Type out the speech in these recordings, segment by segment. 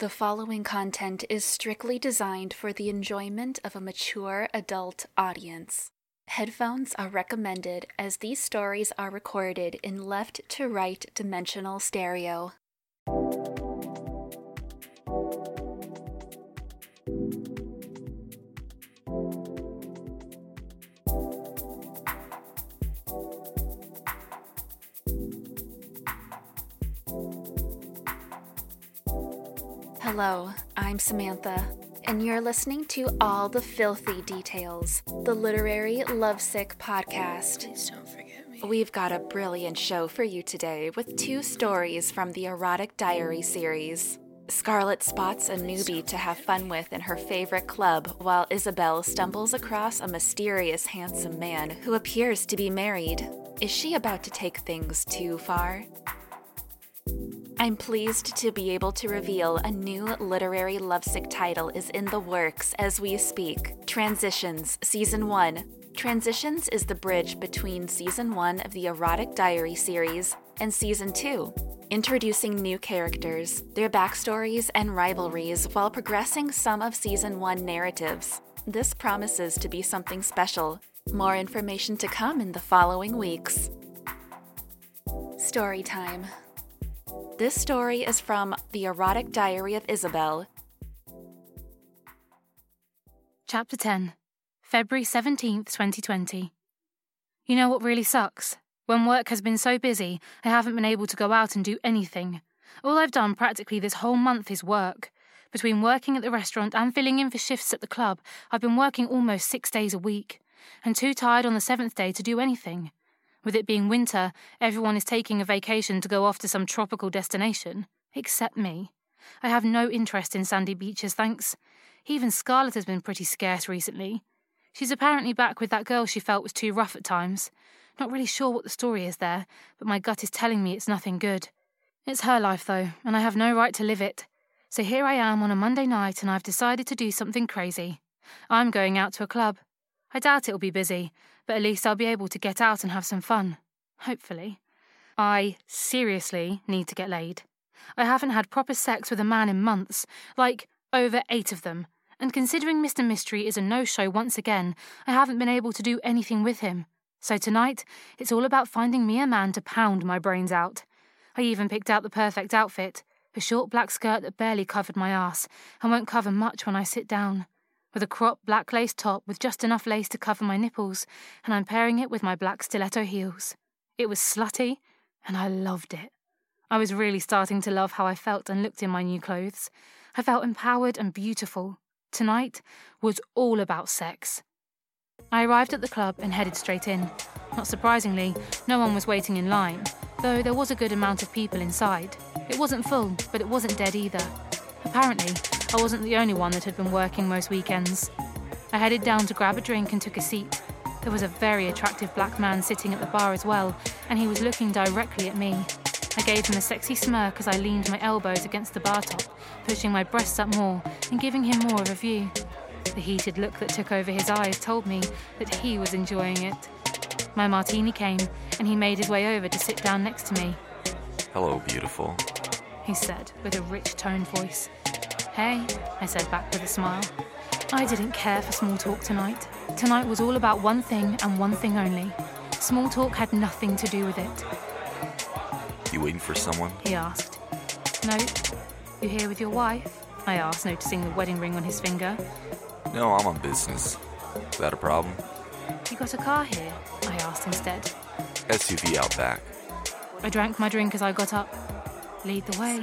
The following content is strictly designed for the enjoyment of a mature adult audience. Headphones are recommended as these stories are recorded in left to right dimensional stereo. Hello, I'm Samantha, and you're listening to All the Filthy Details, the literary lovesick podcast. Please don't forget me. We've got a brilliant show for you today with two stories from the Erotic Diary series. Scarlett spots a newbie to have fun with in her favorite club, while Isabel stumbles across a mysterious, handsome man who appears to be married. Is she about to take things too far? I'm pleased to be able to reveal a new literary lovesick title is in the works as we speak Transitions, Season 1. Transitions is the bridge between Season 1 of the Erotic Diary series and Season 2, introducing new characters, their backstories, and rivalries while progressing some of Season 1 narratives. This promises to be something special. More information to come in the following weeks. Story time. This story is from The Erotic Diary of Isabel. Chapter 10 February 17th, 2020. You know what really sucks? When work has been so busy, I haven't been able to go out and do anything. All I've done practically this whole month is work. Between working at the restaurant and filling in for shifts at the club, I've been working almost six days a week, and too tired on the seventh day to do anything. With it being winter, everyone is taking a vacation to go off to some tropical destination, except me. I have no interest in sandy beaches, thanks. Even Scarlett has been pretty scarce recently. She's apparently back with that girl she felt was too rough at times. Not really sure what the story is there, but my gut is telling me it's nothing good. It's her life, though, and I have no right to live it. So here I am on a Monday night, and I've decided to do something crazy. I'm going out to a club. I doubt it'll be busy, but at least I'll be able to get out and have some fun. Hopefully. I seriously need to get laid. I haven't had proper sex with a man in months, like over eight of them, and considering Mr. Mystery is a no show once again, I haven't been able to do anything with him. So tonight, it's all about finding me a man to pound my brains out. I even picked out the perfect outfit a short black skirt that barely covered my ass and won't cover much when I sit down with a crop black lace top with just enough lace to cover my nipples, and I'm pairing it with my black stiletto heels. It was slutty, and I loved it. I was really starting to love how I felt and looked in my new clothes. I felt empowered and beautiful. Tonight was all about sex. I arrived at the club and headed straight in. Not surprisingly, no one was waiting in line, though there was a good amount of people inside. It wasn't full, but it wasn't dead either. Apparently, I wasn't the only one that had been working most weekends. I headed down to grab a drink and took a seat. There was a very attractive black man sitting at the bar as well, and he was looking directly at me. I gave him a sexy smirk as I leaned my elbows against the bar top, pushing my breasts up more and giving him more of a view. The heated look that took over his eyes told me that he was enjoying it. My martini came, and he made his way over to sit down next to me. Hello, beautiful. He said with a rich toned voice. Hey, I said back with a smile. I didn't care for small talk tonight. Tonight was all about one thing and one thing only. Small talk had nothing to do with it. You waiting for someone? He asked. No. You here with your wife? I asked, noticing the wedding ring on his finger. No, I'm on business. Is that a problem? You got a car here? I asked instead. SUV out back. I drank my drink as I got up. Lead the way.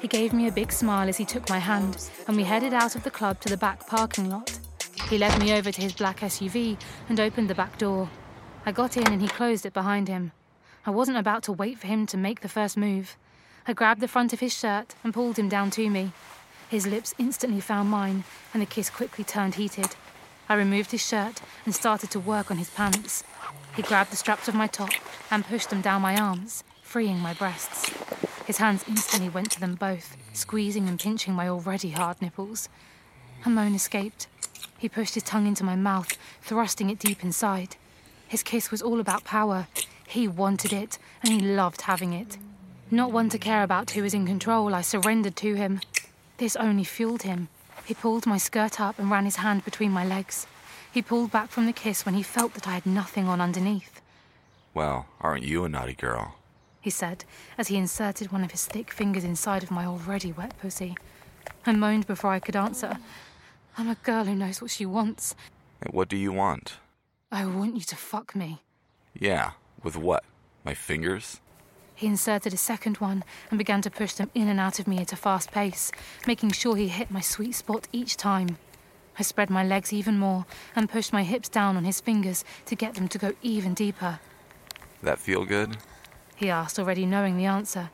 He gave me a big smile as he took my hand, and we headed out of the club to the back parking lot. He led me over to his black SUV and opened the back door. I got in and he closed it behind him. I wasn't about to wait for him to make the first move. I grabbed the front of his shirt and pulled him down to me. His lips instantly found mine, and the kiss quickly turned heated. I removed his shirt and started to work on his pants. He grabbed the straps of my top and pushed them down my arms, freeing my breasts. His hands instantly went to them both, squeezing and pinching my already hard nipples. A moan escaped. He pushed his tongue into my mouth, thrusting it deep inside. His kiss was all about power. He wanted it, and he loved having it. Not one to care about who was in control, I surrendered to him. This only fueled him. He pulled my skirt up and ran his hand between my legs. He pulled back from the kiss when he felt that I had nothing on underneath. Well, aren't you a naughty girl? He said as he inserted one of his thick fingers inside of my already wet pussy. I moaned before I could answer. I'm a girl who knows what she wants. And what do you want? I want you to fuck me. Yeah, with what? My fingers? He inserted a second one and began to push them in and out of me at a fast pace, making sure he hit my sweet spot each time. I spread my legs even more and pushed my hips down on his fingers to get them to go even deeper. That feel good? He asked, already knowing the answer.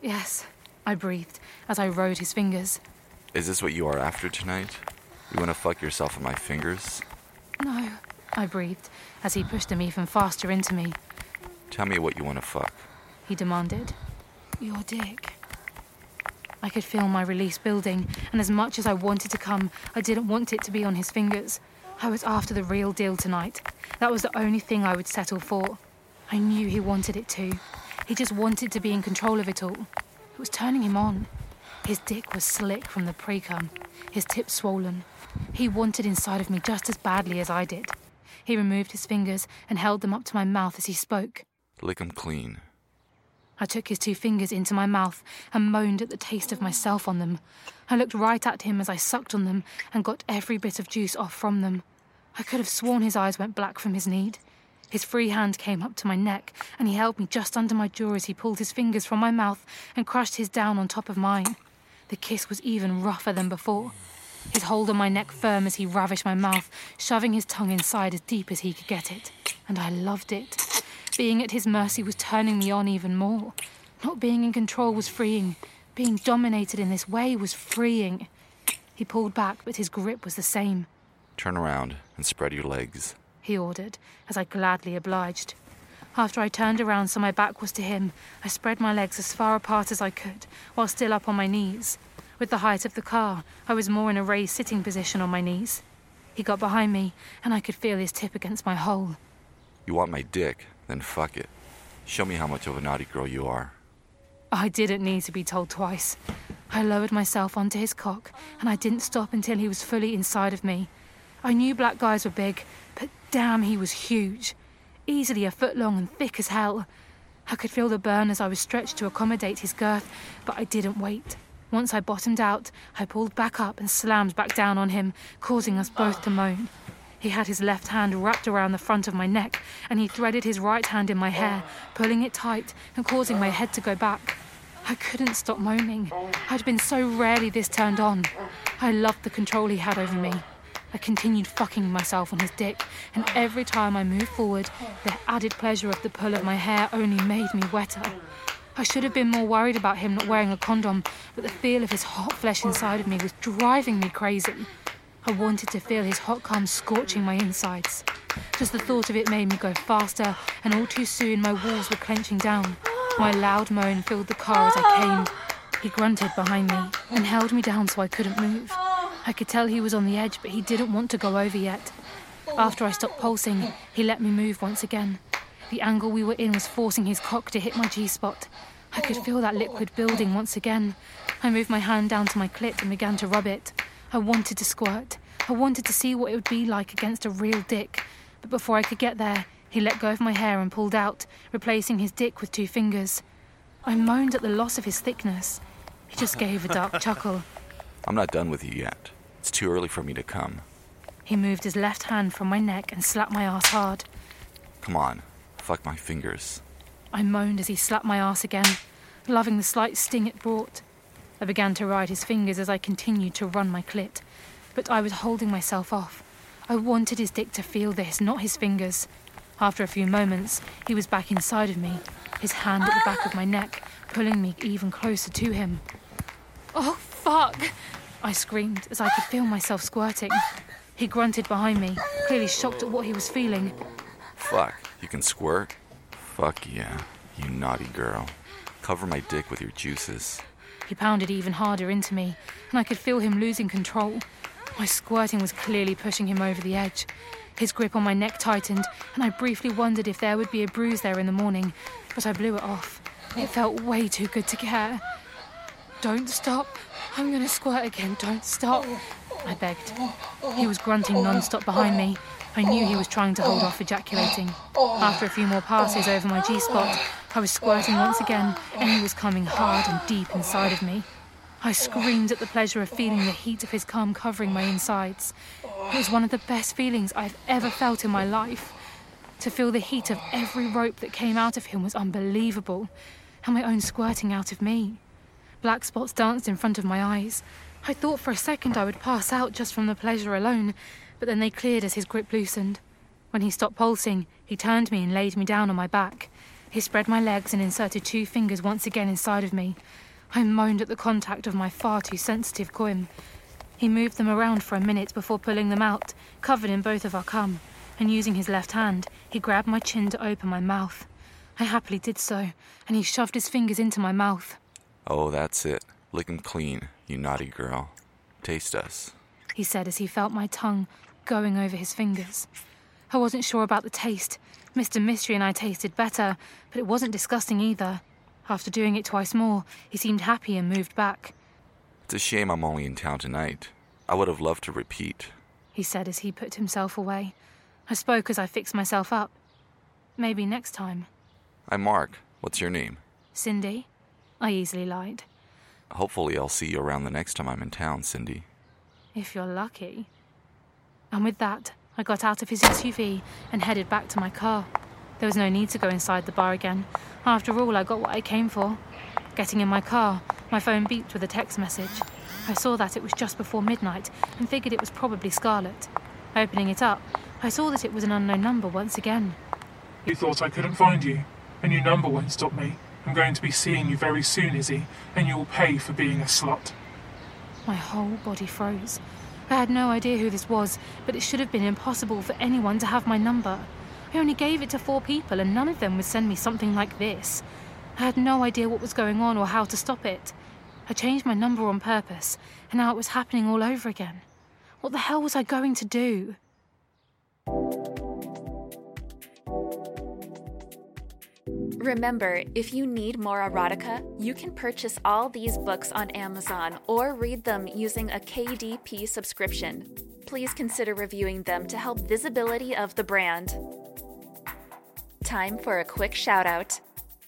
Yes, I breathed as I rode his fingers. Is this what you are after tonight? You want to fuck yourself with my fingers? No, I breathed as he pushed them even faster into me. Tell me what you want to fuck. He demanded. Your dick. I could feel my release building, and as much as I wanted to come, I didn't want it to be on his fingers. I was after the real deal tonight. That was the only thing I would settle for. I knew he wanted it too. He just wanted to be in control of it all. It was turning him on. His dick was slick from the pre cum, his tip swollen. He wanted inside of me just as badly as I did. He removed his fingers and held them up to my mouth as he spoke. Lick 'em clean. I took his two fingers into my mouth and moaned at the taste of myself on them. I looked right at him as I sucked on them and got every bit of juice off from them. I could have sworn his eyes went black from his need. His free hand came up to my neck, and he held me just under my jaw as he pulled his fingers from my mouth and crushed his down on top of mine. The kiss was even rougher than before. His hold on my neck firm as he ravished my mouth, shoving his tongue inside as deep as he could get it. And I loved it. Being at his mercy was turning me on even more. Not being in control was freeing. Being dominated in this way was freeing. He pulled back, but his grip was the same. Turn around and spread your legs. He ordered, as I gladly obliged. After I turned around so my back was to him, I spread my legs as far apart as I could, while still up on my knees. With the height of the car, I was more in a raised sitting position on my knees. He got behind me, and I could feel his tip against my hole. You want my dick? Then fuck it. Show me how much of a naughty girl you are. I didn't need to be told twice. I lowered myself onto his cock, and I didn't stop until he was fully inside of me. I knew black guys were big, damn, he was huge. Easily a foot long and thick as hell. I could feel the burn as I was stretched to accommodate his girth, but I didn't wait. Once I bottomed out, I pulled back up and slammed back down on him, causing us both to moan. He had his left hand wrapped around the front of my neck, and he threaded his right hand in my hair, pulling it tight and causing my head to go back. I couldn't stop moaning. I'd been so rarely this turned on. I loved the control he had over me. I continued fucking myself on his dick, and every time I moved forward, the added pleasure of the pull of my hair only made me wetter. I should have been more worried about him not wearing a condom, but the feel of his hot flesh inside of me was driving me crazy. I wanted to feel his hot cum scorching my insides. Just the thought of it made me go faster, and all too soon my walls were clenching down. My loud moan filled the car as I came. He grunted behind me and held me down so I couldn't move. I could tell he was on the edge, but he didn't want to go over yet. After I stopped pulsing, he let me move once again. The angle we were in was forcing his cock to hit my G spot. I could feel that liquid building once again. I moved my hand down to my clit and began to rub it. I wanted to squirt. I wanted to see what it would be like against a real dick. But before I could get there, he let go of my hair and pulled out, replacing his dick with two fingers. I moaned at the loss of his thickness. He just gave a dark chuckle. I'm not done with you yet. It's too early for me to come. He moved his left hand from my neck and slapped my ass hard. Come on, fuck my fingers. I moaned as he slapped my ass again, loving the slight sting it brought. I began to ride his fingers as I continued to run my clit, but I was holding myself off. I wanted his dick to feel this, not his fingers. After a few moments, he was back inside of me, his hand at the back of my neck, pulling me even closer to him. Oh, fuck! I screamed as I could feel myself squirting. He grunted behind me, clearly shocked at what he was feeling. Fuck, you can squirt? Fuck yeah, you naughty girl. Cover my dick with your juices. He pounded even harder into me, and I could feel him losing control. My squirting was clearly pushing him over the edge. His grip on my neck tightened, and I briefly wondered if there would be a bruise there in the morning, but I blew it off. It felt way too good to care. Don't stop. I'm gonna squirt again, don't stop, I begged. He was grunting non stop behind me. I knew he was trying to hold off ejaculating. After a few more passes over my G spot, I was squirting once again, and he was coming hard and deep inside of me. I screamed at the pleasure of feeling the heat of his cum covering my insides. It was one of the best feelings I've ever felt in my life. To feel the heat of every rope that came out of him was unbelievable, and my own squirting out of me. Black spots danced in front of my eyes. I thought for a second I would pass out just from the pleasure alone, but then they cleared as his grip loosened. When he stopped pulsing, he turned me and laid me down on my back. He spread my legs and inserted two fingers once again inside of me. I moaned at the contact of my far too sensitive quim. He moved them around for a minute before pulling them out, covered in both of our cum, and using his left hand, he grabbed my chin to open my mouth. I happily did so, and he shoved his fingers into my mouth. Oh, that's it. Lick 'em clean, you naughty girl. Taste us. He said as he felt my tongue going over his fingers. I wasn't sure about the taste. Mr. Mystery and I tasted better, but it wasn't disgusting either. After doing it twice more, he seemed happy and moved back. It's a shame I'm only in town tonight. I would have loved to repeat. He said as he put himself away. I spoke as I fixed myself up. Maybe next time. I'm Mark. What's your name? Cindy? I easily lied. Hopefully, I'll see you around the next time I'm in town, Cindy. If you're lucky. And with that, I got out of his SUV and headed back to my car. There was no need to go inside the bar again. After all, I got what I came for. Getting in my car, my phone beeped with a text message. I saw that it was just before midnight and figured it was probably Scarlett. Opening it up, I saw that it was an unknown number once again. You thought I couldn't find you. A new number won't stop me. I'm going to be seeing you very soon, Izzy, and you'll pay for being a slut. My whole body froze. I had no idea who this was, but it should have been impossible for anyone to have my number. I only gave it to four people, and none of them would send me something like this. I had no idea what was going on or how to stop it. I changed my number on purpose, and now it was happening all over again. What the hell was I going to do? Remember, if you need more erotica, you can purchase all these books on Amazon or read them using a KDP subscription. Please consider reviewing them to help visibility of the brand. Time for a quick shout out.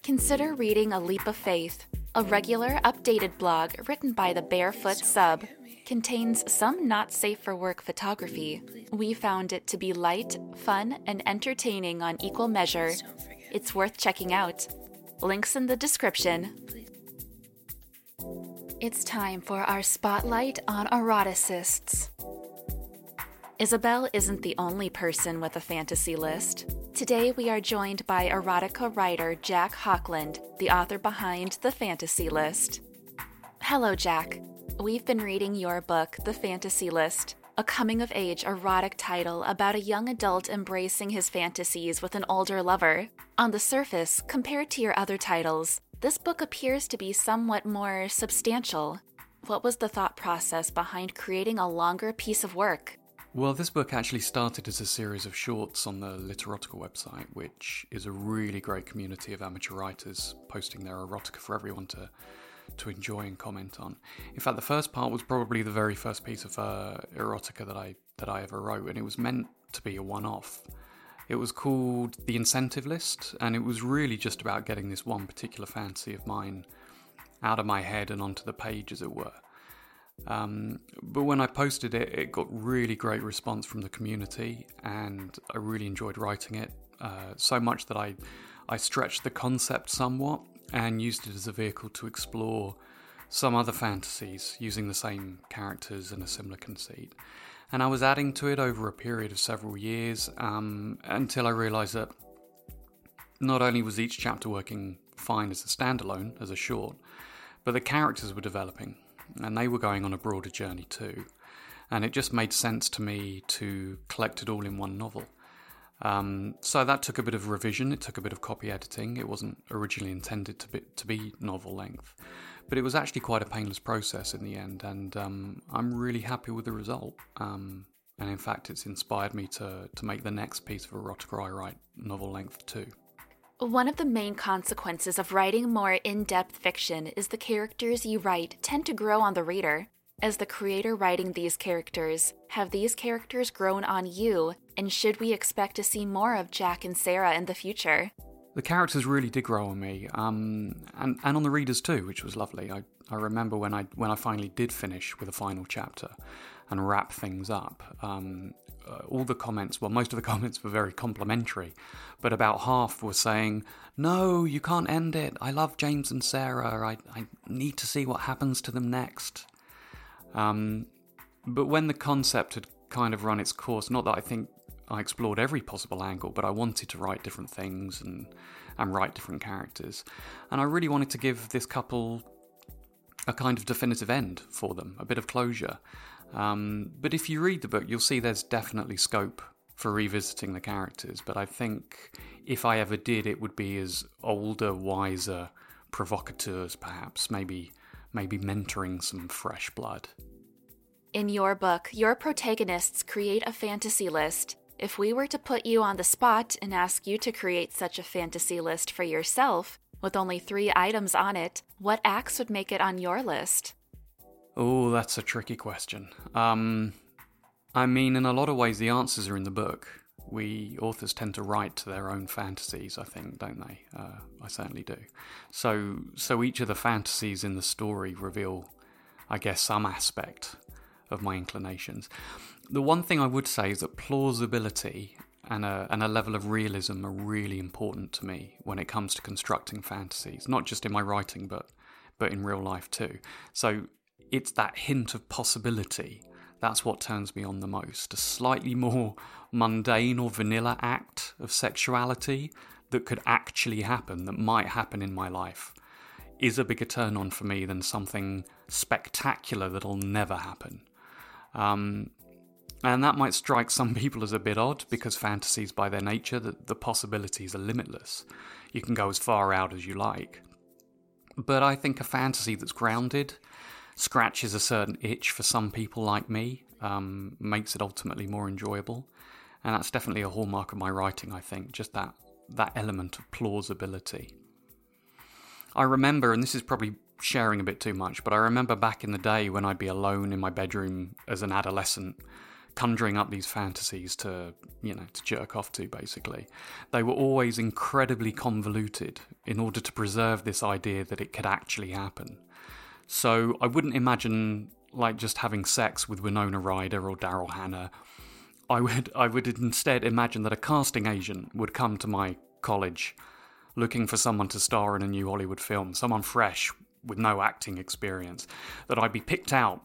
Consider reading A Leap of Faith, a regular, updated blog written by the Barefoot Sub. Contains some not safe for work photography. We found it to be light, fun, and entertaining on equal measure. It's worth checking out. Links in the description. It's time for our spotlight on eroticists. Isabel isn't the only person with a fantasy list. Today we are joined by erotica writer Jack Hockland, the author behind The Fantasy List. Hello, Jack. We've been reading your book, The Fantasy List, a coming of age erotic title about a young adult embracing his fantasies with an older lover. On the surface, compared to your other titles, this book appears to be somewhat more substantial. What was the thought process behind creating a longer piece of work? Well, this book actually started as a series of shorts on the Literotica website, which is a really great community of amateur writers posting their erotica for everyone to to enjoy and comment on. In fact, the first part was probably the very first piece of uh, erotica that I that I ever wrote, and it was meant to be a one-off. It was called The Incentive List, and it was really just about getting this one particular fantasy of mine out of my head and onto the page, as it were. Um, but when I posted it, it got really great response from the community, and I really enjoyed writing it. Uh, so much that I I stretched the concept somewhat and used it as a vehicle to explore some other fantasies using the same characters and a similar conceit. And I was adding to it over a period of several years um, until I realized that not only was each chapter working fine as a standalone, as a short, but the characters were developing and they were going on a broader journey too. And it just made sense to me to collect it all in one novel. Um, so that took a bit of revision. It took a bit of copy editing. It wasn't originally intended to be, to be novel length, but it was actually quite a painless process in the end. And um, I'm really happy with the result. Um, and in fact, it's inspired me to to make the next piece of erotica I write novel length too. One of the main consequences of writing more in depth fiction is the characters you write tend to grow on the reader. As the creator writing these characters, have these characters grown on you, and should we expect to see more of Jack and Sarah in the future? The characters really did grow on me, um, and and on the readers too, which was lovely. I, I remember when I when I finally did finish with a final chapter and wrap things up. Um, uh, all the comments, well, most of the comments were very complimentary, but about half were saying, "No, you can't end it. I love James and Sarah. I I need to see what happens to them next." Um, but when the concept had kind of run its course, not that I think I explored every possible angle, but I wanted to write different things and and write different characters, and I really wanted to give this couple a kind of definitive end for them, a bit of closure. Um, but if you read the book, you'll see there's definitely scope for revisiting the characters. But I think if I ever did, it would be as older, wiser provocateurs, perhaps, maybe maybe mentoring some fresh blood. In your book, your protagonists create a fantasy list. If we were to put you on the spot and ask you to create such a fantasy list for yourself, with only three items on it, what acts would make it on your list? Oh, that's a tricky question. Um, I mean, in a lot of ways, the answers are in the book. We authors tend to write to their own fantasies, I think, don't they? Uh, I certainly do. So, so each of the fantasies in the story reveal, I guess, some aspect of my inclinations. The one thing I would say is that plausibility and a, and a level of realism are really important to me when it comes to constructing fantasies, not just in my writing, but but in real life too. So it's that hint of possibility that's what turns me on the most. A slightly more mundane or vanilla act of sexuality that could actually happen, that might happen in my life, is a bigger turn on for me than something spectacular that'll never happen. Um, and that might strike some people as a bit odd because fantasies, by their nature, the, the possibilities are limitless. You can go as far out as you like. But I think a fantasy that's grounded scratches a certain itch for some people like me, um, makes it ultimately more enjoyable. And that's definitely a hallmark of my writing, I think, just that, that element of plausibility. I remember, and this is probably sharing a bit too much, but I remember back in the day when I'd be alone in my bedroom as an adolescent, conjuring up these fantasies to, you know, to jerk off to, basically. They were always incredibly convoluted in order to preserve this idea that it could actually happen. So I wouldn't imagine like just having sex with Winona Ryder or Daryl Hannah. I would I would instead imagine that a casting agent would come to my college looking for someone to star in a new Hollywood film, someone fresh with no acting experience, that I'd be picked out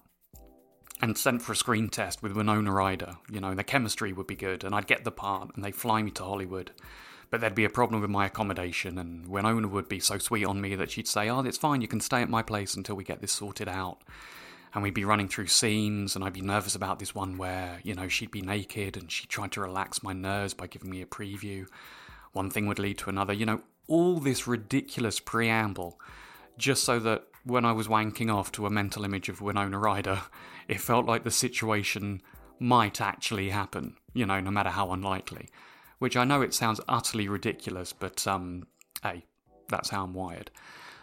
and sent for a screen test with Winona Ryder, you know, the chemistry would be good, and I'd get the part, and they'd fly me to Hollywood. But there'd be a problem with my accommodation, and Winona would be so sweet on me that she'd say, Oh, it's fine, you can stay at my place until we get this sorted out. And we'd be running through scenes, and I'd be nervous about this one where, you know, she'd be naked and she tried to relax my nerves by giving me a preview. One thing would lead to another, you know, all this ridiculous preamble, just so that when I was wanking off to a mental image of Winona Ryder, it felt like the situation might actually happen, you know, no matter how unlikely which I know it sounds utterly ridiculous, but um, hey, that's how I'm wired.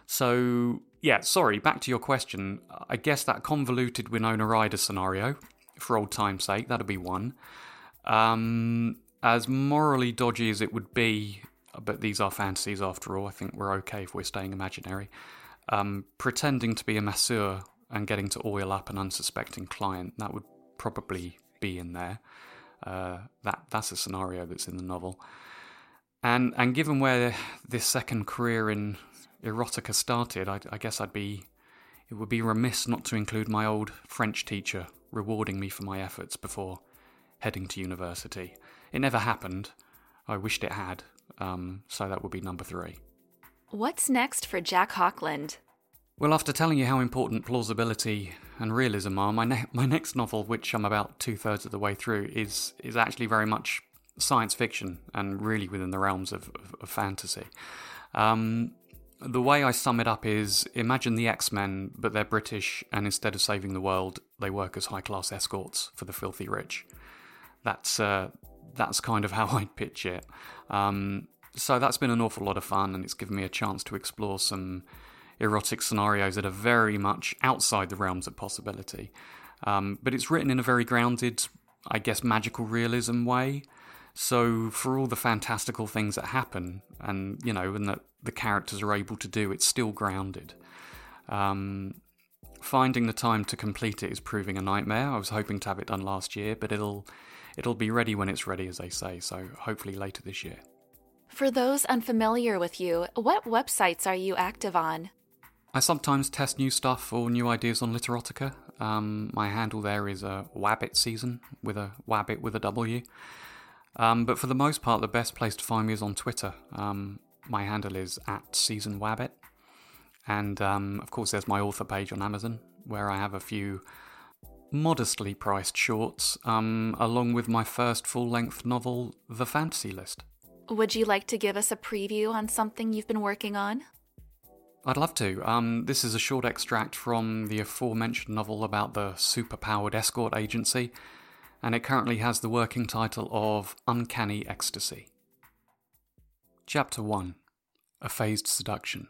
So, yeah, sorry, back to your question. I guess that convoluted Winona Ryder scenario, for old time's sake, that'd be one. Um, as morally dodgy as it would be, but these are fantasies after all, I think we're okay if we're staying imaginary. Um, pretending to be a masseur and getting to oil up an unsuspecting client, that would probably be in there. Uh, that that's a scenario that's in the novel. And and given where this second career in erotica started, I, I guess I'd be it would be remiss not to include my old French teacher rewarding me for my efforts before heading to university. It never happened. I wished it had. Um, so that would be number three. What's next for Jack Hockland? Well, after telling you how important plausibility and realism are, my ne- my next novel, which I'm about two thirds of the way through, is is actually very much science fiction and really within the realms of, of, of fantasy. Um, the way I sum it up is imagine the X Men, but they're British, and instead of saving the world, they work as high class escorts for the filthy rich. That's uh, that's kind of how I'd pitch it. Um, so that's been an awful lot of fun, and it's given me a chance to explore some erotic scenarios that are very much outside the realms of possibility. Um, but it's written in a very grounded, I guess, magical realism way. So for all the fantastical things that happen, and you know, and that the characters are able to do, it's still grounded. Um, finding the time to complete it is proving a nightmare. I was hoping to have it done last year, but it'll it'll be ready when it's ready, as they say. So hopefully later this year. For those unfamiliar with you, what websites are you active on? I sometimes test new stuff or new ideas on Literotica. Um, my handle there is a Wabbit season with a Wabbit with a W. Um, but for the most part, the best place to find me is on Twitter. Um, my handle is at season Wabbit. And um, of course, there's my author page on Amazon where I have a few modestly priced shorts, um, along with my first full length novel, The Fantasy List. Would you like to give us a preview on something you've been working on? I'd love to. Um, this is a short extract from the aforementioned novel about the superpowered escort agency, and it currently has the working title of Uncanny Ecstasy. Chapter 1 A Phased Seduction.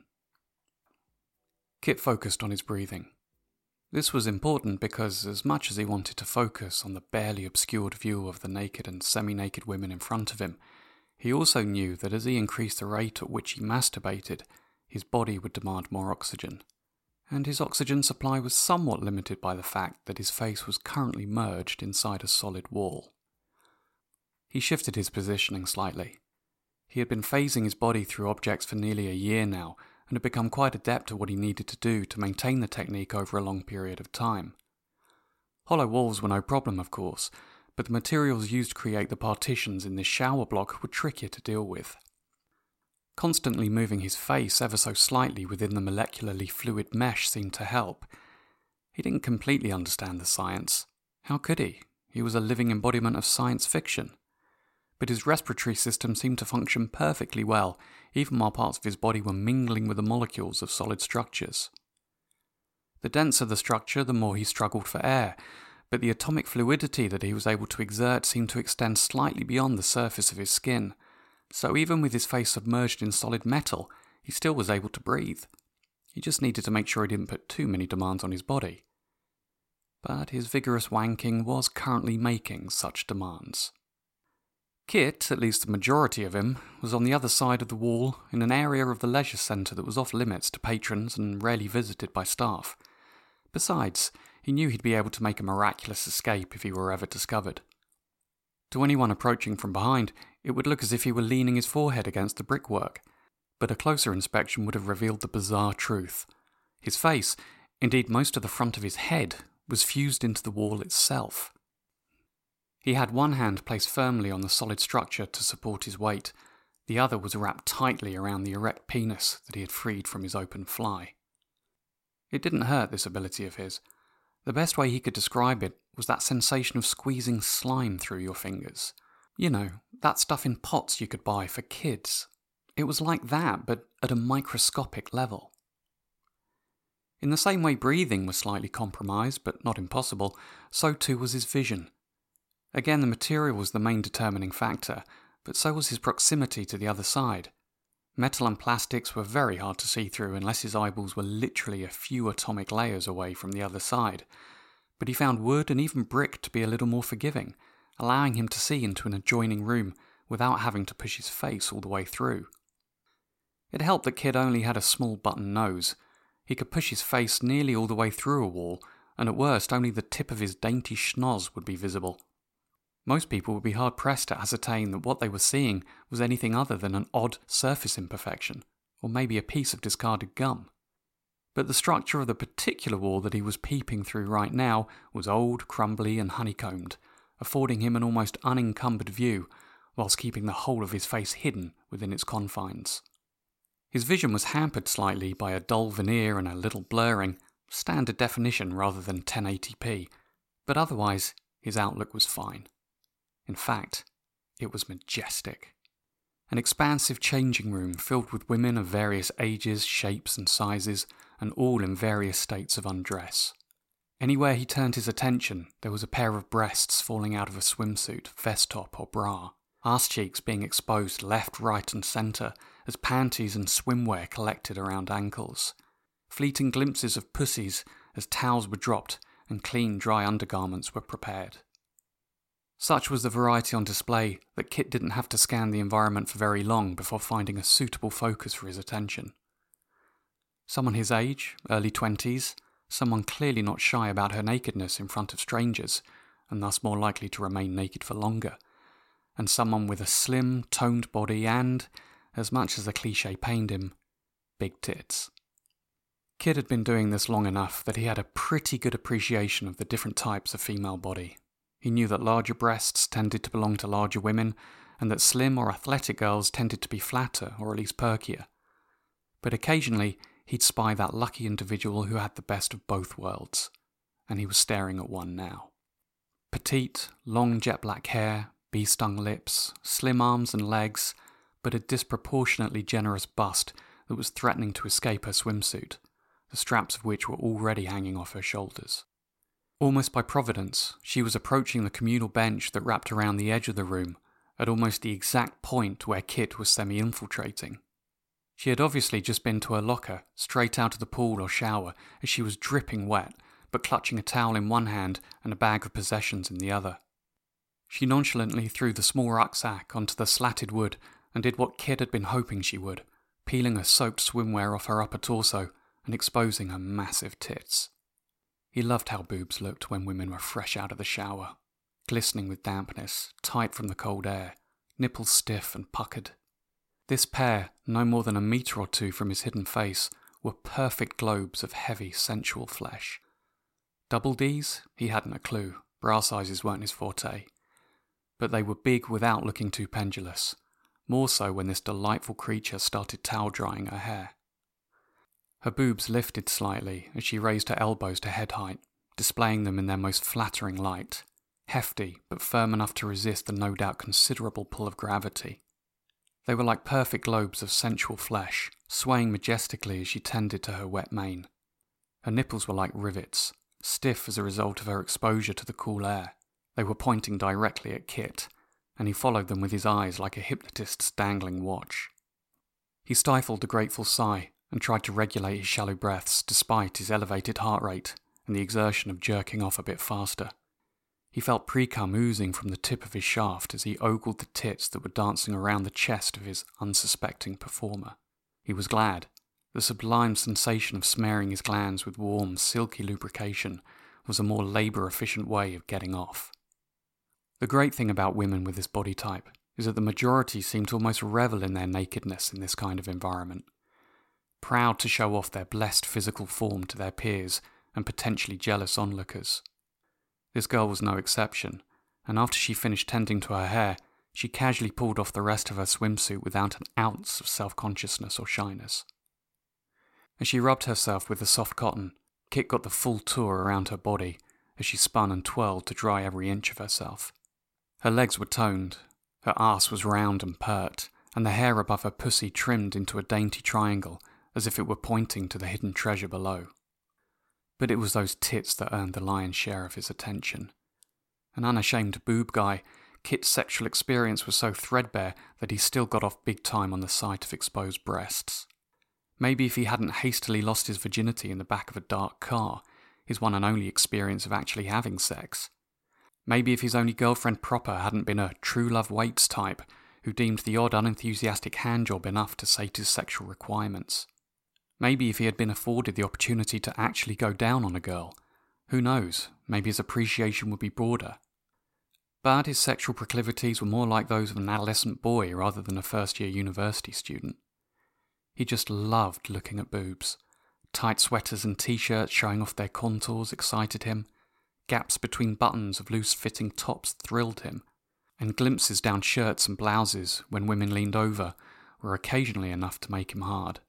Kit focused on his breathing. This was important because, as much as he wanted to focus on the barely obscured view of the naked and semi naked women in front of him, he also knew that as he increased the rate at which he masturbated, his body would demand more oxygen. And his oxygen supply was somewhat limited by the fact that his face was currently merged inside a solid wall. He shifted his positioning slightly. He had been phasing his body through objects for nearly a year now and had become quite adept at what he needed to do to maintain the technique over a long period of time. Hollow walls were no problem, of course, but the materials used to create the partitions in this shower block were trickier to deal with. Constantly moving his face ever so slightly within the molecularly fluid mesh seemed to help. He didn't completely understand the science. How could he? He was a living embodiment of science fiction. But his respiratory system seemed to function perfectly well, even while parts of his body were mingling with the molecules of solid structures. The denser the structure, the more he struggled for air, but the atomic fluidity that he was able to exert seemed to extend slightly beyond the surface of his skin, so even with his face submerged in solid metal, he still was able to breathe. He just needed to make sure he didn't put too many demands on his body. But his vigorous wanking was currently making such demands. Kit, at least the majority of him, was on the other side of the wall in an area of the leisure centre that was off limits to patrons and rarely visited by staff. Besides, he knew he'd be able to make a miraculous escape if he were ever discovered. To anyone approaching from behind, it would look as if he were leaning his forehead against the brickwork, but a closer inspection would have revealed the bizarre truth. His face, indeed most of the front of his head, was fused into the wall itself. He had one hand placed firmly on the solid structure to support his weight, the other was wrapped tightly around the erect penis that he had freed from his open fly. It didn't hurt, this ability of his. The best way he could describe it was that sensation of squeezing slime through your fingers. You know, that stuff in pots you could buy for kids. It was like that, but at a microscopic level. In the same way breathing was slightly compromised, but not impossible, so too was his vision. Again, the material was the main determining factor, but so was his proximity to the other side. Metal and plastics were very hard to see through unless his eyeballs were literally a few atomic layers away from the other side. But he found wood and even brick to be a little more forgiving, allowing him to see into an adjoining room without having to push his face all the way through. It helped that Kit only had a small button nose. He could push his face nearly all the way through a wall, and at worst only the tip of his dainty schnoz would be visible. Most people would be hard pressed to ascertain that what they were seeing was anything other than an odd surface imperfection, or maybe a piece of discarded gum. But the structure of the particular wall that he was peeping through right now was old, crumbly, and honeycombed, affording him an almost unencumbered view, whilst keeping the whole of his face hidden within its confines. His vision was hampered slightly by a dull veneer and a little blurring, standard definition rather than 1080p, but otherwise his outlook was fine. In fact, it was majestic. An expansive changing room filled with women of various ages, shapes, and sizes, and all in various states of undress. Anywhere he turned his attention, there was a pair of breasts falling out of a swimsuit, vest top, or bra, arse cheeks being exposed left, right, and centre as panties and swimwear collected around ankles, fleeting glimpses of pussies as towels were dropped and clean, dry undergarments were prepared. Such was the variety on display that Kit didn't have to scan the environment for very long before finding a suitable focus for his attention. Someone his age, early 20s, someone clearly not shy about her nakedness in front of strangers, and thus more likely to remain naked for longer, and someone with a slim, toned body and, as much as the cliche pained him, big tits. Kit had been doing this long enough that he had a pretty good appreciation of the different types of female body. He knew that larger breasts tended to belong to larger women, and that slim or athletic girls tended to be flatter or at least perkier. But occasionally, he'd spy that lucky individual who had the best of both worlds, and he was staring at one now. Petite, long jet black hair, bee stung lips, slim arms and legs, but a disproportionately generous bust that was threatening to escape her swimsuit, the straps of which were already hanging off her shoulders. Almost by providence, she was approaching the communal bench that wrapped around the edge of the room at almost the exact point where Kit was semi infiltrating. She had obviously just been to her locker, straight out of the pool or shower, as she was dripping wet, but clutching a towel in one hand and a bag of possessions in the other. She nonchalantly threw the small rucksack onto the slatted wood and did what Kit had been hoping she would, peeling her soaked swimwear off her upper torso and exposing her massive tits. He loved how boobs looked when women were fresh out of the shower, glistening with dampness, tight from the cold air, nipples stiff and puckered. This pair, no more than a metre or two from his hidden face, were perfect globes of heavy, sensual flesh. Double D's? He hadn't a clue. Bra sizes weren't his forte. But they were big without looking too pendulous, more so when this delightful creature started towel drying her hair. Her boobs lifted slightly as she raised her elbows to head height, displaying them in their most flattering light, hefty but firm enough to resist the no doubt considerable pull of gravity. They were like perfect globes of sensual flesh, swaying majestically as she tended to her wet mane. Her nipples were like rivets, stiff as a result of her exposure to the cool air. They were pointing directly at Kit, and he followed them with his eyes like a hypnotist's dangling watch. He stifled a grateful sigh and tried to regulate his shallow breaths despite his elevated heart rate and the exertion of jerking off a bit faster. He felt precum oozing from the tip of his shaft as he ogled the tits that were dancing around the chest of his unsuspecting performer. He was glad. The sublime sensation of smearing his glands with warm, silky lubrication was a more labour efficient way of getting off. The great thing about women with this body type is that the majority seem to almost revel in their nakedness in this kind of environment proud to show off their blessed physical form to their peers and potentially jealous onlookers. This girl was no exception, and after she finished tending to her hair, she casually pulled off the rest of her swimsuit without an ounce of self consciousness or shyness. As she rubbed herself with the soft cotton, Kit got the full tour around her body as she spun and twirled to dry every inch of herself. Her legs were toned, her ass was round and pert, and the hair above her pussy trimmed into a dainty triangle as if it were pointing to the hidden treasure below. But it was those tits that earned the lion's share of his attention. An unashamed boob guy, Kit's sexual experience was so threadbare that he still got off big time on the sight of exposed breasts. Maybe if he hadn't hastily lost his virginity in the back of a dark car, his one and only experience of actually having sex. Maybe if his only girlfriend proper hadn't been a true love waits type who deemed the odd unenthusiastic handjob enough to sate his sexual requirements. Maybe if he had been afforded the opportunity to actually go down on a girl, who knows, maybe his appreciation would be broader. But his sexual proclivities were more like those of an adolescent boy rather than a first year university student. He just loved looking at boobs. Tight sweaters and t shirts showing off their contours excited him. Gaps between buttons of loose fitting tops thrilled him. And glimpses down shirts and blouses when women leaned over were occasionally enough to make him hard.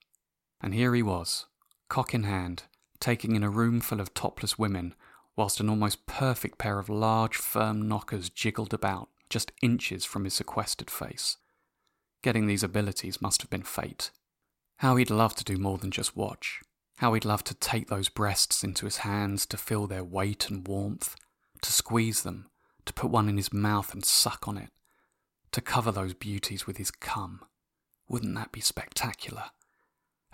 And here he was, cock in hand, taking in a room full of topless women, whilst an almost perfect pair of large, firm knockers jiggled about, just inches from his sequestered face. Getting these abilities must have been fate. How he'd love to do more than just watch. How he'd love to take those breasts into his hands to feel their weight and warmth, to squeeze them, to put one in his mouth and suck on it. To cover those beauties with his cum. Wouldn't that be spectacular?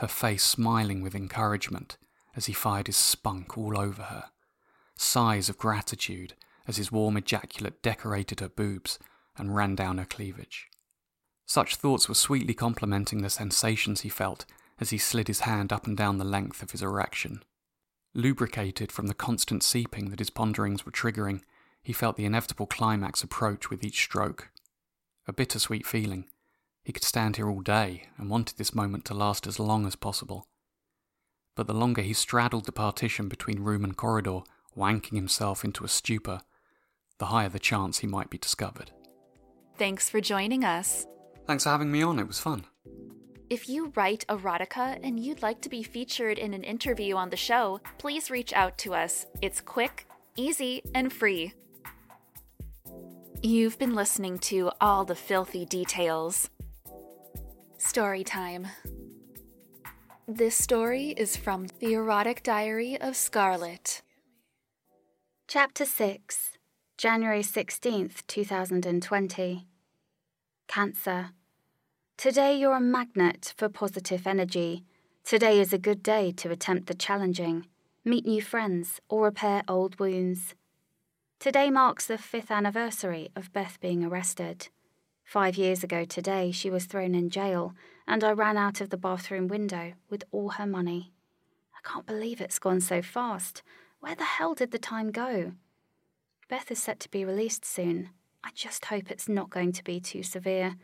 Her face smiling with encouragement as he fired his spunk all over her. Sighs of gratitude as his warm ejaculate decorated her boobs and ran down her cleavage. Such thoughts were sweetly complementing the sensations he felt as he slid his hand up and down the length of his erection. Lubricated from the constant seeping that his ponderings were triggering, he felt the inevitable climax approach with each stroke. A bittersweet feeling. He could stand here all day and wanted this moment to last as long as possible. But the longer he straddled the partition between room and corridor, wanking himself into a stupor, the higher the chance he might be discovered. Thanks for joining us. Thanks for having me on, it was fun. If you write erotica and you'd like to be featured in an interview on the show, please reach out to us. It's quick, easy, and free. You've been listening to All the Filthy Details. Story time. This story is from The Erotic Diary of Scarlet. Chapter 6, January 16th, 2020. Cancer. Today you're a magnet for positive energy. Today is a good day to attempt the challenging, meet new friends, or repair old wounds. Today marks the fifth anniversary of Beth being arrested. Five years ago today, she was thrown in jail, and I ran out of the bathroom window with all her money. I can't believe it's gone so fast. Where the hell did the time go? Beth is set to be released soon. I just hope it's not going to be too severe.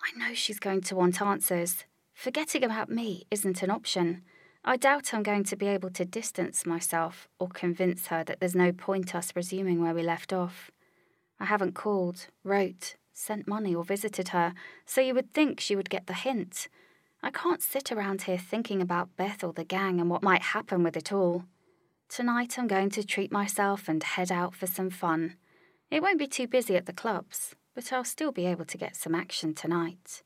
I know she's going to want answers. Forgetting about me isn't an option. I doubt I'm going to be able to distance myself or convince her that there's no point us resuming where we left off. I haven't called, wrote, sent money, or visited her, so you would think she would get the hint. I can't sit around here thinking about Beth or the gang and what might happen with it all. Tonight I'm going to treat myself and head out for some fun. It won't be too busy at the clubs, but I'll still be able to get some action tonight.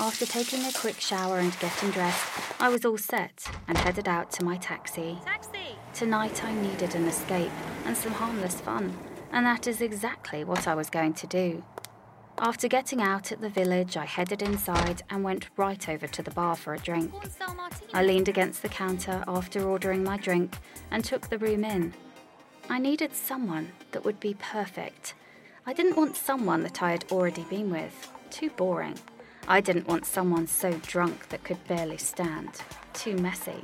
After taking a quick shower and getting dressed, I was all set and headed out to my taxi. Taxi! Tonight I needed an escape and some harmless fun, and that is exactly what I was going to do. After getting out at the village, I headed inside and went right over to the bar for a drink. I leaned against the counter after ordering my drink and took the room in. I needed someone that would be perfect I didn't want someone that I had already been with. Too boring. I didn't want someone so drunk that could barely stand. Too messy.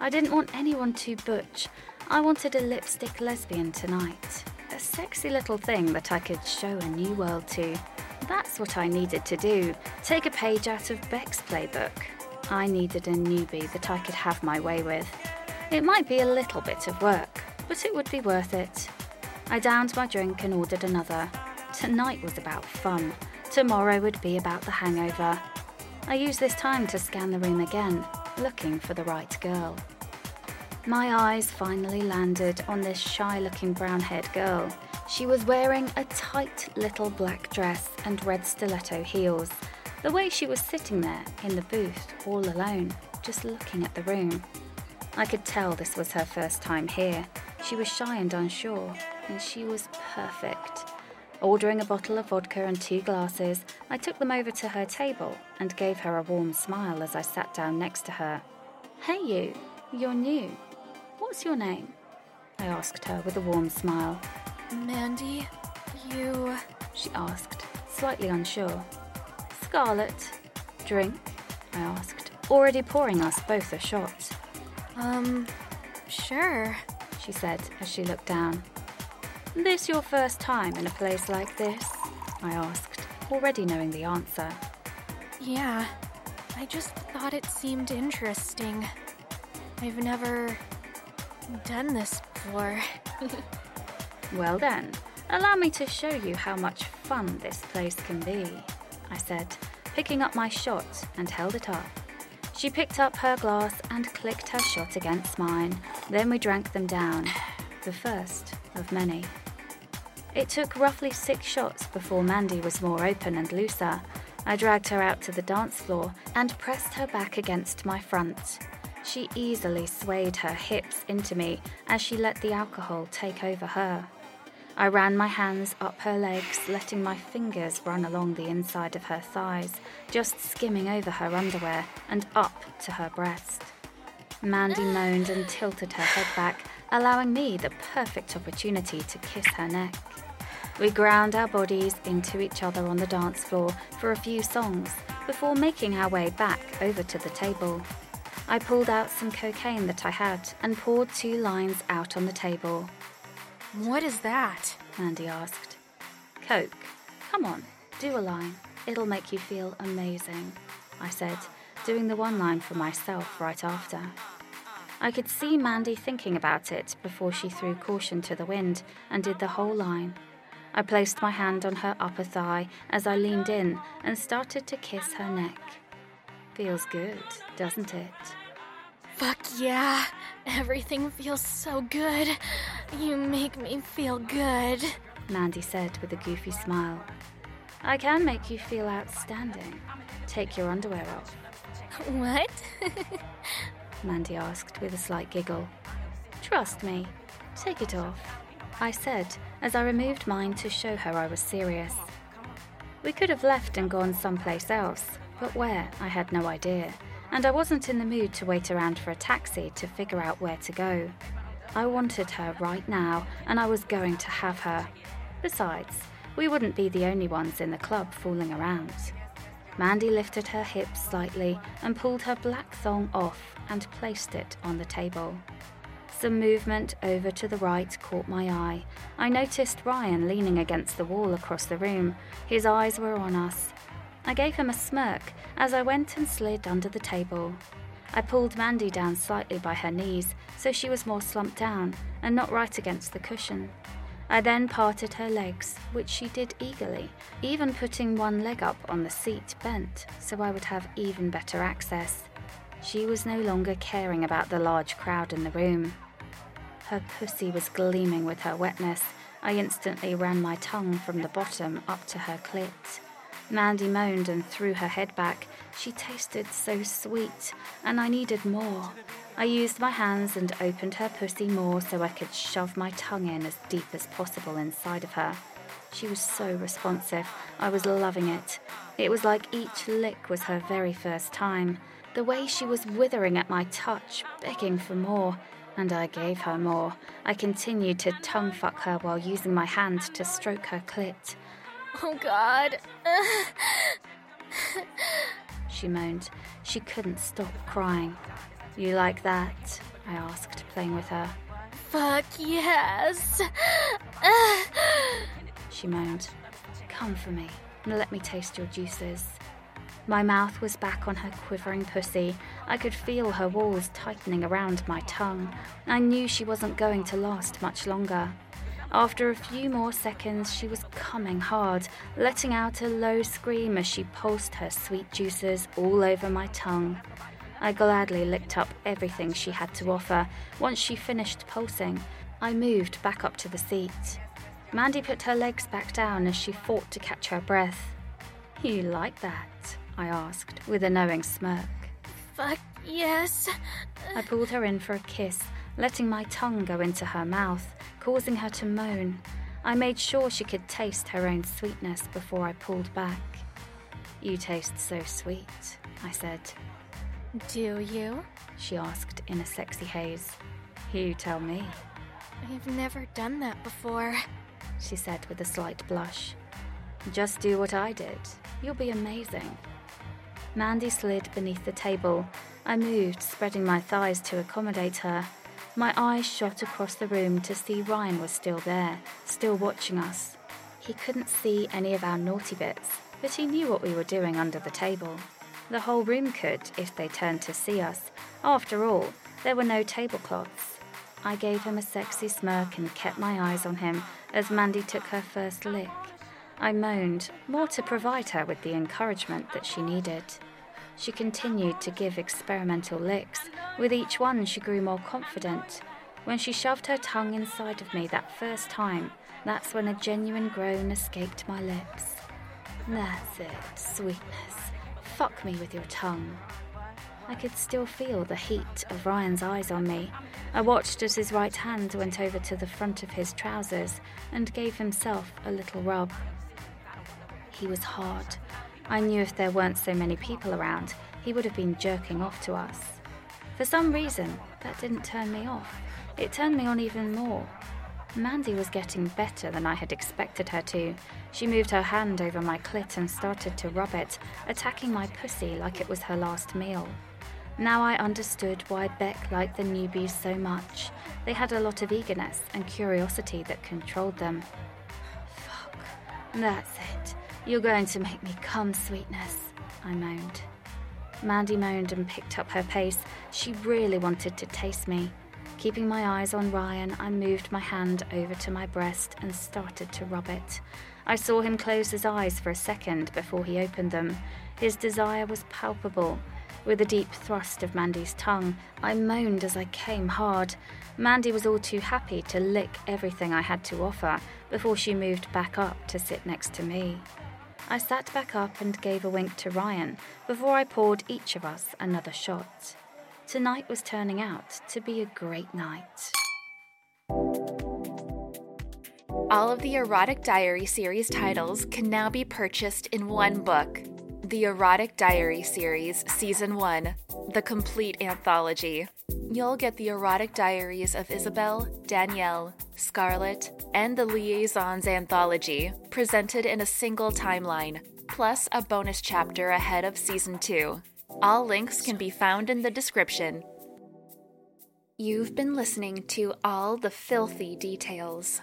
I didn't want anyone too butch. I wanted a lipstick lesbian tonight. A sexy little thing that I could show a new world to. That's what I needed to do. Take a page out of Beck's playbook. I needed a newbie that I could have my way with. It might be a little bit of work, but it would be worth it. I downed my drink and ordered another. Tonight was about fun. Tomorrow would be about the hangover. I used this time to scan the room again, looking for the right girl. My eyes finally landed on this shy looking brown haired girl. She was wearing a tight little black dress and red stiletto heels. The way she was sitting there in the booth, all alone, just looking at the room. I could tell this was her first time here. She was shy and unsure, and she was perfect. Ordering a bottle of vodka and two glasses, I took them over to her table and gave her a warm smile as I sat down next to her. Hey, you, you're new. What's your name? I asked her with a warm smile. Mandy, you. She asked, slightly unsure. Scarlet. Drink? I asked, already pouring us both a shot. Um, sure, she said as she looked down. This your first time in a place like this? I asked, already knowing the answer. Yeah, I just thought it seemed interesting. I've never done this before. well then, allow me to show you how much fun this place can be, I said, picking up my shot and held it up. She picked up her glass and clicked her shot against mine. Then we drank them down, the first of many. It took roughly six shots before Mandy was more open and looser. I dragged her out to the dance floor and pressed her back against my front. She easily swayed her hips into me as she let the alcohol take over her. I ran my hands up her legs, letting my fingers run along the inside of her thighs, just skimming over her underwear and up to her breast. Mandy moaned and tilted her head back, allowing me the perfect opportunity to kiss her neck. We ground our bodies into each other on the dance floor for a few songs before making our way back over to the table. I pulled out some cocaine that I had and poured two lines out on the table. What is that? Mandy asked. Coke. Come on, do a line. It'll make you feel amazing, I said, doing the one line for myself right after. I could see Mandy thinking about it before she threw caution to the wind and did the whole line. I placed my hand on her upper thigh as I leaned in and started to kiss her neck. Feels good, doesn't it? Fuck yeah. Everything feels so good. You make me feel good. Mandy said with a goofy smile. I can make you feel outstanding. Take your underwear off. What? Mandy asked with a slight giggle. Trust me, take it off, I said as I removed mine to show her I was serious. We could have left and gone someplace else, but where, I had no idea, and I wasn't in the mood to wait around for a taxi to figure out where to go. I wanted her right now, and I was going to have her. Besides, we wouldn't be the only ones in the club fooling around. Mandy lifted her hips slightly and pulled her black thong off and placed it on the table. Some movement over to the right caught my eye. I noticed Ryan leaning against the wall across the room. His eyes were on us. I gave him a smirk as I went and slid under the table. I pulled Mandy down slightly by her knees so she was more slumped down and not right against the cushion. I then parted her legs, which she did eagerly, even putting one leg up on the seat bent so I would have even better access. She was no longer caring about the large crowd in the room. Her pussy was gleaming with her wetness. I instantly ran my tongue from the bottom up to her clit. Mandy moaned and threw her head back. She tasted so sweet, and I needed more. I used my hands and opened her pussy more so I could shove my tongue in as deep as possible inside of her. She was so responsive. I was loving it. It was like each lick was her very first time. The way she was withering at my touch, begging for more. And I gave her more. I continued to tongue fuck her while using my hand to stroke her clit. Oh god. she moaned. She couldn't stop crying. You like that? I asked, playing with her. Fuck yes. she moaned. Come for me and let me taste your juices. My mouth was back on her quivering pussy. I could feel her walls tightening around my tongue. I knew she wasn't going to last much longer. After a few more seconds, she was coming hard, letting out a low scream as she pulsed her sweet juices all over my tongue. I gladly licked up everything she had to offer. Once she finished pulsing, I moved back up to the seat. Mandy put her legs back down as she fought to catch her breath. You like that? I asked, with a knowing smirk. Fuck yes. I pulled her in for a kiss, letting my tongue go into her mouth causing her to moan. I made sure she could taste her own sweetness before I pulled back. You taste so sweet, I said. Do you? She asked in a sexy haze. You tell me. I've never done that before, she said with a slight blush. Just do what I did. You'll be amazing. Mandy slid beneath the table. I moved, spreading my thighs to accommodate her. My eyes shot across the room to see Ryan was still there, still watching us. He couldn't see any of our naughty bits, but he knew what we were doing under the table. The whole room could if they turned to see us. After all, there were no tablecloths. I gave him a sexy smirk and kept my eyes on him as Mandy took her first lick. I moaned, more to provide her with the encouragement that she needed. She continued to give experimental licks. With each one, she grew more confident. When she shoved her tongue inside of me that first time, that's when a genuine groan escaped my lips. That's it, sweetness. Fuck me with your tongue. I could still feel the heat of Ryan's eyes on me. I watched as his right hand went over to the front of his trousers and gave himself a little rub. He was hard. I knew if there weren't so many people around, he would have been jerking off to us. For some reason, that didn't turn me off. It turned me on even more. Mandy was getting better than I had expected her to. She moved her hand over my clit and started to rub it, attacking my pussy like it was her last meal. Now I understood why Beck liked the newbies so much. They had a lot of eagerness and curiosity that controlled them. Fuck, that's it. You're going to make me come, sweetness, I moaned. Mandy moaned and picked up her pace. She really wanted to taste me. Keeping my eyes on Ryan, I moved my hand over to my breast and started to rub it. I saw him close his eyes for a second before he opened them. His desire was palpable. With a deep thrust of Mandy's tongue, I moaned as I came hard. Mandy was all too happy to lick everything I had to offer before she moved back up to sit next to me. I sat back up and gave a wink to Ryan before I poured each of us another shot. Tonight was turning out to be a great night. All of the Erotic Diary series titles can now be purchased in one book The Erotic Diary series, Season 1, the complete anthology. You'll get the erotic diaries of Isabel, Danielle, Scarlett, and the Liaisons anthology, presented in a single timeline, plus a bonus chapter ahead of Season 2. All links can be found in the description. You've been listening to All the Filthy Details,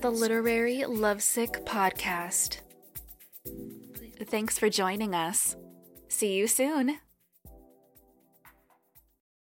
the Literary Lovesick Podcast. Thanks for joining us. See you soon.